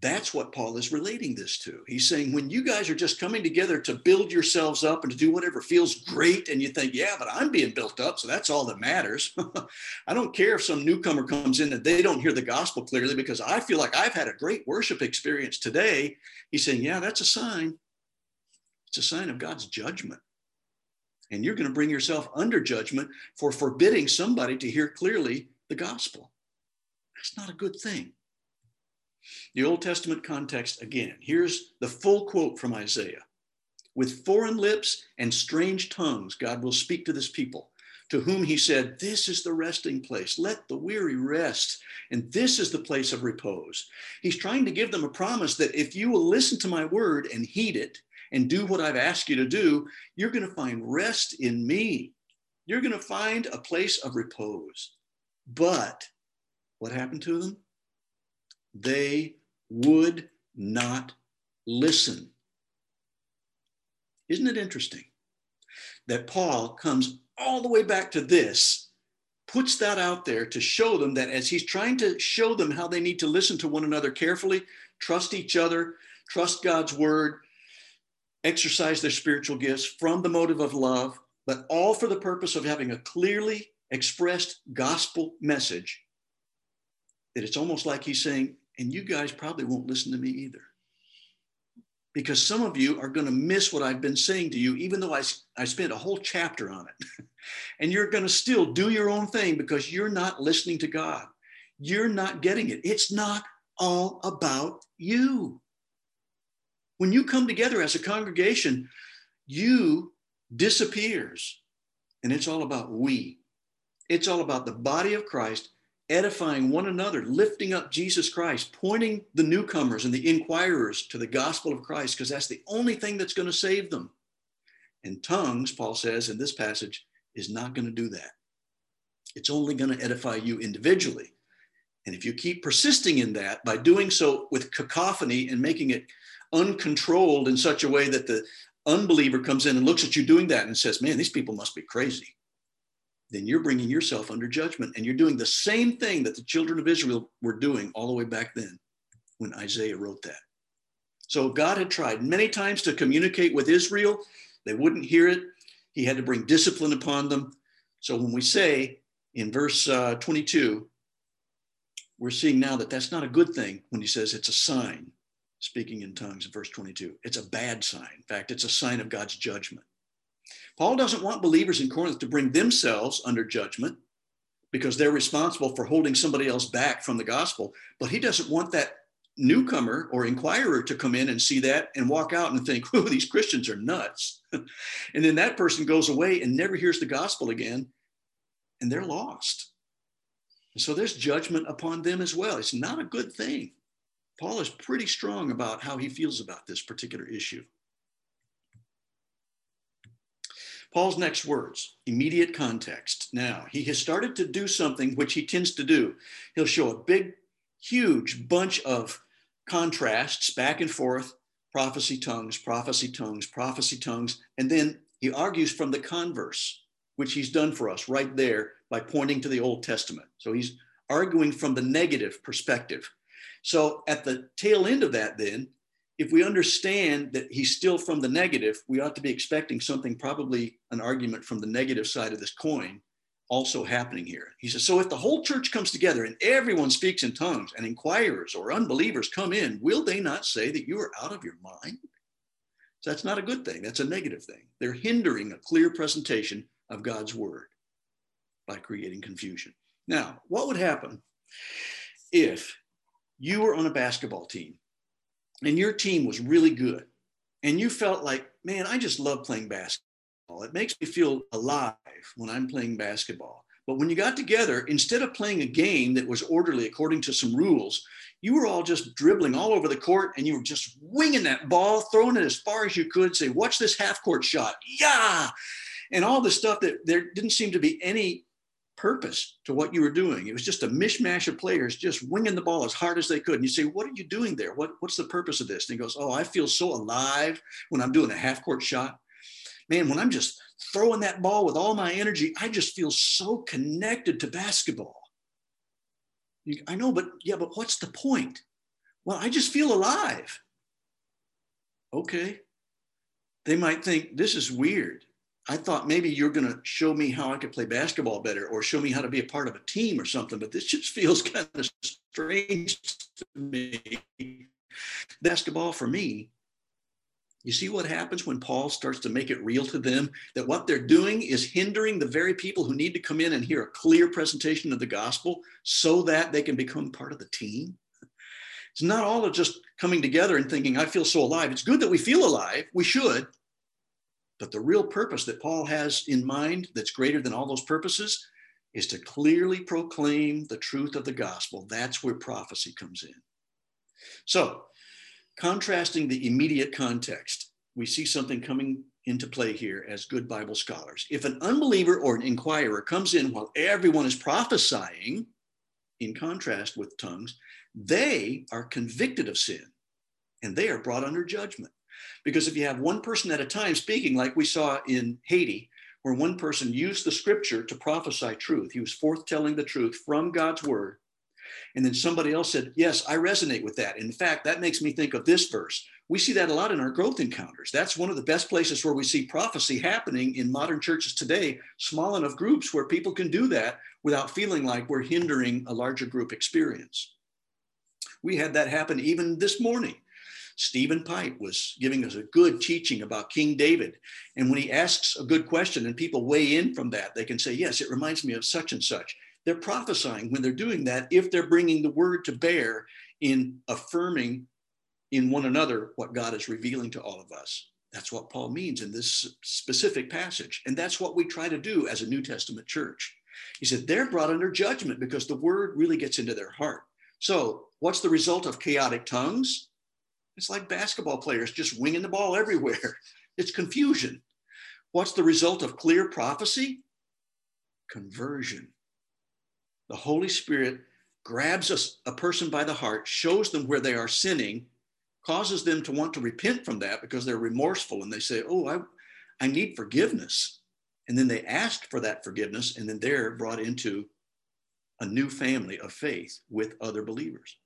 that's what Paul is relating this to. He's saying when you guys are just coming together to build yourselves up and to do whatever feels great, and you think, yeah, but I'm being built up, so that's all that matters. I don't care if some newcomer comes in and they don't hear the gospel clearly because I feel like I've had a great worship experience today. He's saying, yeah, that's a sign. It's a sign of God's judgment. And you're going to bring yourself under judgment for forbidding somebody to hear clearly the gospel. That's not a good thing. The Old Testament context again. Here's the full quote from Isaiah With foreign lips and strange tongues, God will speak to this people, to whom he said, This is the resting place. Let the weary rest. And this is the place of repose. He's trying to give them a promise that if you will listen to my word and heed it and do what I've asked you to do, you're going to find rest in me. You're going to find a place of repose. But what happened to them? They would not listen. Isn't it interesting that Paul comes all the way back to this, puts that out there to show them that as he's trying to show them how they need to listen to one another carefully, trust each other, trust God's word, exercise their spiritual gifts from the motive of love, but all for the purpose of having a clearly expressed gospel message that it's almost like he's saying, and you guys probably won't listen to me either. Because some of you are going to miss what I've been saying to you, even though I, I spent a whole chapter on it. and you're going to still do your own thing because you're not listening to God. You're not getting it. It's not all about you. When you come together as a congregation, you disappears and it's all about we. It's all about the body of Christ edifying one another, lifting up Jesus Christ, pointing the newcomers and the inquirers to the gospel of Christ, because that's the only thing that's going to save them. And tongues, Paul says in this passage, is not going to do that. It's only going to edify you individually. And if you keep persisting in that by doing so with cacophony and making it uncontrolled in such a way that the unbeliever comes in and looks at you doing that and says, Man, these people must be crazy then you're bringing yourself under judgment and you're doing the same thing that the children of Israel were doing all the way back then when Isaiah wrote that. So God had tried many times to communicate with Israel. They wouldn't hear it. He had to bring discipline upon them. So when we say in verse uh, 22, we're seeing now that that's not a good thing when he says it's a sign, speaking in tongues in verse 22. It's a bad sign. In fact, it's a sign of God's judgment. Paul doesn't want believers in Corinth to bring themselves under judgment because they're responsible for holding somebody else back from the gospel, but he doesn't want that newcomer or inquirer to come in and see that and walk out and think, oh, these Christians are nuts. and then that person goes away and never hears the gospel again, and they're lost. And so there's judgment upon them as well. It's not a good thing. Paul is pretty strong about how he feels about this particular issue. Paul's next words, immediate context. Now, he has started to do something which he tends to do. He'll show a big, huge bunch of contrasts back and forth prophecy, tongues, prophecy, tongues, prophecy, tongues. And then he argues from the converse, which he's done for us right there by pointing to the Old Testament. So he's arguing from the negative perspective. So at the tail end of that, then, if we understand that he's still from the negative, we ought to be expecting something, probably an argument from the negative side of this coin, also happening here. He says, So if the whole church comes together and everyone speaks in tongues and inquirers or unbelievers come in, will they not say that you are out of your mind? So that's not a good thing. That's a negative thing. They're hindering a clear presentation of God's word by creating confusion. Now, what would happen if you were on a basketball team and your team was really good and you felt like, man, I just love playing basketball. It makes me feel alive when I'm playing basketball. But when you got together, instead of playing a game that was orderly according to some rules, you were all just dribbling all over the court and you were just winging that ball, throwing it as far as you could, say, watch this half court shot. Yeah. And all the stuff that there didn't seem to be any purpose to what you were doing. It was just a mishmash of players just winging the ball as hard as they could. And you say, What are you doing there? What, what's the purpose of this? And he goes, Oh, I feel so alive when I'm doing a half court shot. Man, when I'm just throwing that ball with all my energy, I just feel so connected to basketball. I know, but yeah, but what's the point? Well, I just feel alive. Okay. They might think this is weird. I thought maybe you're going to show me how I could play basketball better or show me how to be a part of a team or something, but this just feels kind of strange to me. Basketball for me, you see what happens when Paul starts to make it real to them that what they're doing is hindering the very people who need to come in and hear a clear presentation of the gospel so that they can become part of the team? It's not all of just coming together and thinking, I feel so alive. It's good that we feel alive. We should. But the real purpose that Paul has in mind, that's greater than all those purposes, is to clearly proclaim the truth of the gospel. That's where prophecy comes in. So, contrasting the immediate context, we see something coming into play here as good Bible scholars. If an unbeliever or an inquirer comes in while everyone is prophesying, in contrast with tongues, they are convicted of sin and they are brought under judgment. Because if you have one person at a time speaking, like we saw in Haiti, where one person used the scripture to prophesy truth, he was forthtelling the truth from God's word. And then somebody else said, Yes, I resonate with that. In fact, that makes me think of this verse. We see that a lot in our growth encounters. That's one of the best places where we see prophecy happening in modern churches today, small enough groups where people can do that without feeling like we're hindering a larger group experience. We had that happen even this morning. Stephen Pipe was giving us a good teaching about King David. And when he asks a good question and people weigh in from that, they can say, Yes, it reminds me of such and such. They're prophesying when they're doing that if they're bringing the word to bear in affirming in one another what God is revealing to all of us. That's what Paul means in this specific passage. And that's what we try to do as a New Testament church. He said they're brought under judgment because the word really gets into their heart. So, what's the result of chaotic tongues? It's like basketball players just winging the ball everywhere. It's confusion. What's the result of clear prophecy? Conversion. The Holy Spirit grabs a, a person by the heart, shows them where they are sinning, causes them to want to repent from that because they're remorseful and they say, Oh, I, I need forgiveness. And then they ask for that forgiveness, and then they're brought into a new family of faith with other believers.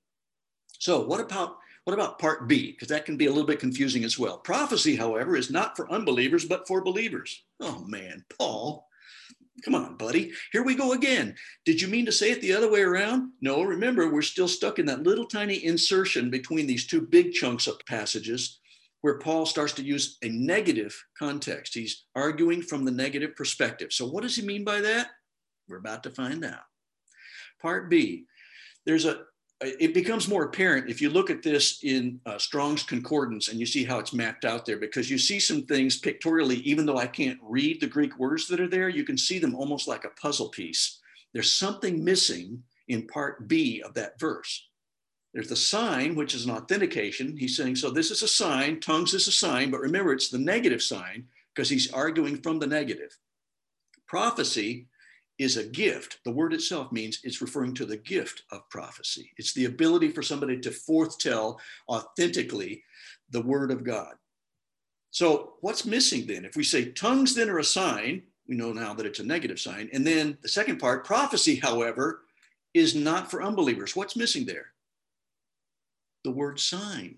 So, what about what about part B? Because that can be a little bit confusing as well. Prophecy, however, is not for unbelievers, but for believers. Oh man, Paul, come on, buddy. Here we go again. Did you mean to say it the other way around? No, remember, we're still stuck in that little tiny insertion between these two big chunks of passages where Paul starts to use a negative context. He's arguing from the negative perspective. So, what does he mean by that? We're about to find out. Part B, there's a it becomes more apparent if you look at this in uh, Strong's Concordance and you see how it's mapped out there, because you see some things pictorially, even though I can't read the Greek words that are there, you can see them almost like a puzzle piece. There's something missing in part B of that verse. There's the sign, which is an authentication. He's saying, so this is a sign, tongues is a sign, but remember, it's the negative sign. because he's arguing from the negative. Prophecy is a gift. The word itself means it's referring to the gift of prophecy. It's the ability for somebody to forthtell authentically the word of God. So, what's missing then? If we say tongues then are a sign, we know now that it's a negative sign. And then the second part, prophecy, however, is not for unbelievers. What's missing there? The word sign.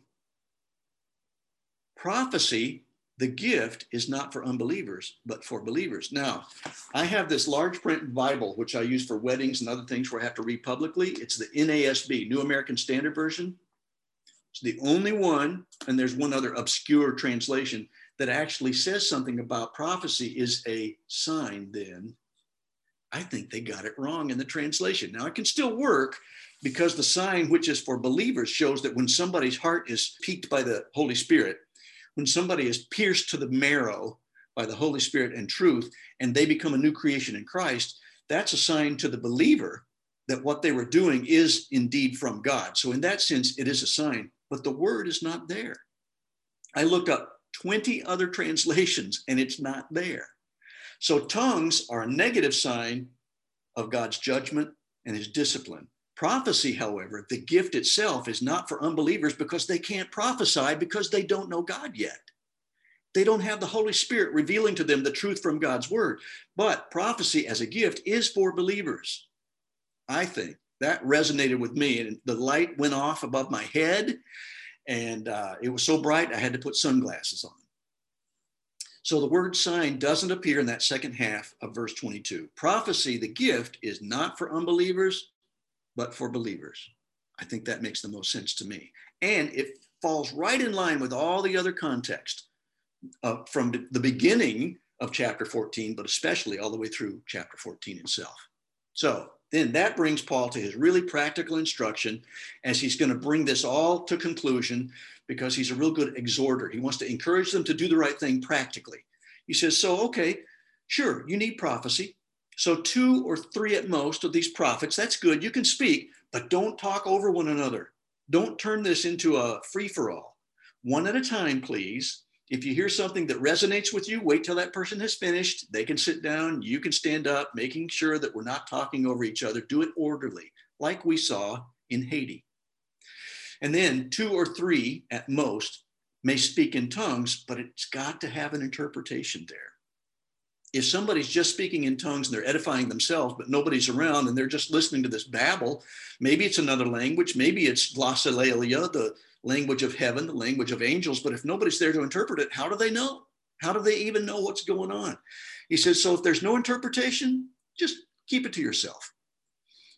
Prophecy the gift is not for unbelievers, but for believers. Now, I have this large print Bible, which I use for weddings and other things where I have to read publicly. It's the NASB, New American Standard Version. It's the only one, and there's one other obscure translation that actually says something about prophecy is a sign then. I think they got it wrong in the translation. Now, it can still work because the sign, which is for believers, shows that when somebody's heart is piqued by the Holy Spirit, when somebody is pierced to the marrow by the Holy Spirit and truth, and they become a new creation in Christ, that's a sign to the believer that what they were doing is indeed from God. So, in that sense, it is a sign, but the word is not there. I looked up 20 other translations and it's not there. So, tongues are a negative sign of God's judgment and his discipline. Prophecy, however, the gift itself is not for unbelievers because they can't prophesy because they don't know God yet. They don't have the Holy Spirit revealing to them the truth from God's word. But prophecy as a gift is for believers. I think that resonated with me. And the light went off above my head, and uh, it was so bright I had to put sunglasses on. So the word sign doesn't appear in that second half of verse 22. Prophecy, the gift, is not for unbelievers, but for believers. I think that makes the most sense to me. And it falls right in line with all the other context uh, from the beginning of chapter 14, but especially all the way through chapter 14 itself. So then that brings Paul to his really practical instruction as he's going to bring this all to conclusion because he's a real good exhorter. He wants to encourage them to do the right thing practically. He says, So, okay, sure, you need prophecy. So, two or three at most of these prophets, that's good. You can speak, but don't talk over one another. Don't turn this into a free for all. One at a time, please. If you hear something that resonates with you, wait till that person has finished. They can sit down, you can stand up, making sure that we're not talking over each other. Do it orderly, like we saw in Haiti. And then two or three at most may speak in tongues, but it's got to have an interpretation there if somebody's just speaking in tongues and they're edifying themselves, but nobody's around and they're just listening to this babble, maybe it's another language, maybe it's glossolalia, the language of heaven, the language of angels, but if nobody's there to interpret it, how do they know? How do they even know what's going on? He says, so if there's no interpretation, just keep it to yourself.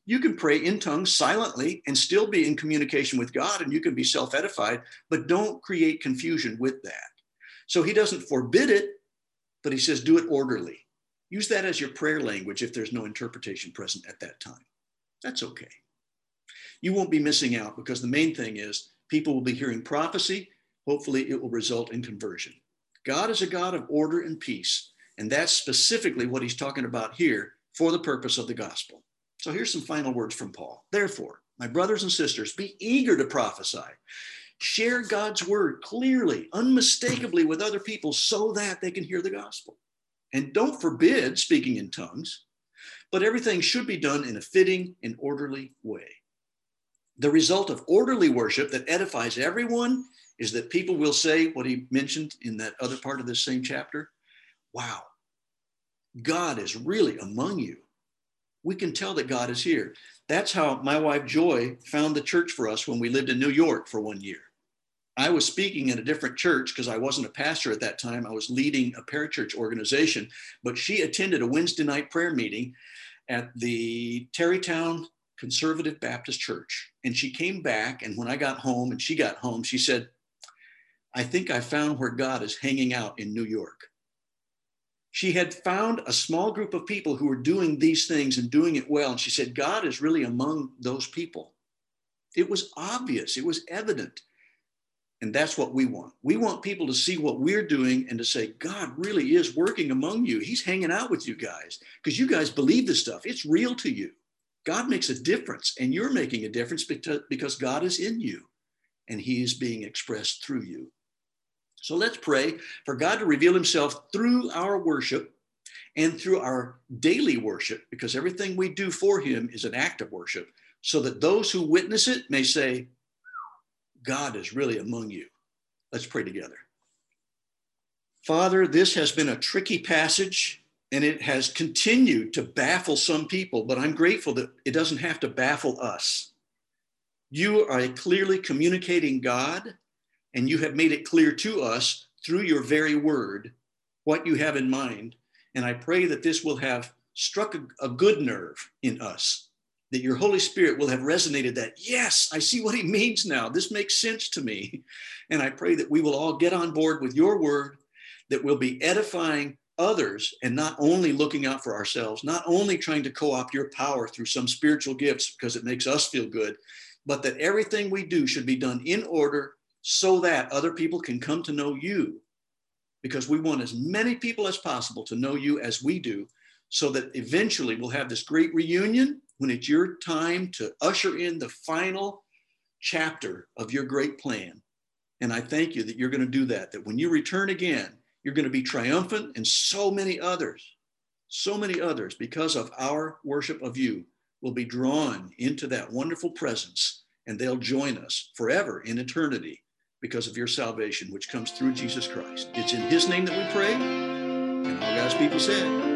You can pray in tongues silently and still be in communication with God, and you can be self edified, but don't create confusion with that. So he doesn't forbid it, but he says, do it orderly. Use that as your prayer language if there's no interpretation present at that time. That's okay. You won't be missing out because the main thing is people will be hearing prophecy. Hopefully, it will result in conversion. God is a God of order and peace. And that's specifically what he's talking about here for the purpose of the gospel. So here's some final words from Paul. Therefore, my brothers and sisters, be eager to prophesy. Share God's word clearly, unmistakably with other people so that they can hear the gospel. And don't forbid speaking in tongues, but everything should be done in a fitting and orderly way. The result of orderly worship that edifies everyone is that people will say what he mentioned in that other part of this same chapter wow, God is really among you. We can tell that God is here. That's how my wife Joy found the church for us when we lived in New York for one year. I was speaking in a different church because I wasn't a pastor at that time. I was leading a parachurch organization, but she attended a Wednesday night prayer meeting at the Tarrytown Conservative Baptist Church. And she came back, and when I got home and she got home, she said, I think I found where God is hanging out in New York. She had found a small group of people who were doing these things and doing it well. And she said, God is really among those people. It was obvious, it was evident. And that's what we want. We want people to see what we're doing and to say, God really is working among you. He's hanging out with you guys because you guys believe this stuff. It's real to you. God makes a difference, and you're making a difference because God is in you and He is being expressed through you. So let's pray for God to reveal himself through our worship and through our daily worship, because everything we do for him is an act of worship, so that those who witness it may say, God is really among you. Let's pray together. Father, this has been a tricky passage and it has continued to baffle some people, but I'm grateful that it doesn't have to baffle us. You are a clearly communicating God, and you have made it clear to us through your very word what you have in mind. And I pray that this will have struck a, good nerve in us, that your Holy Spirit will have resonated that, yes, I see what he means now. This makes sense to me. And I pray that we will all get on board with your word, that we'll be edifying others and not only looking out for ourselves, not only trying to co opt your power through some spiritual gifts because it makes us feel good, but that everything we do should be done in order so that other people can come to know you. Because we want as many people as possible to know you as we do, so that eventually we'll have this great reunion when it's your time to usher in the final chapter of your great plan. And I thank you that you're going to do that, that when you return again, you're going to be triumphant, and so many others, so many others, because of our worship of you, will be drawn into that wonderful presence, and they'll join us forever in eternity because of your salvation, which comes through Jesus Christ. It's in his name that we pray. And all God's people said,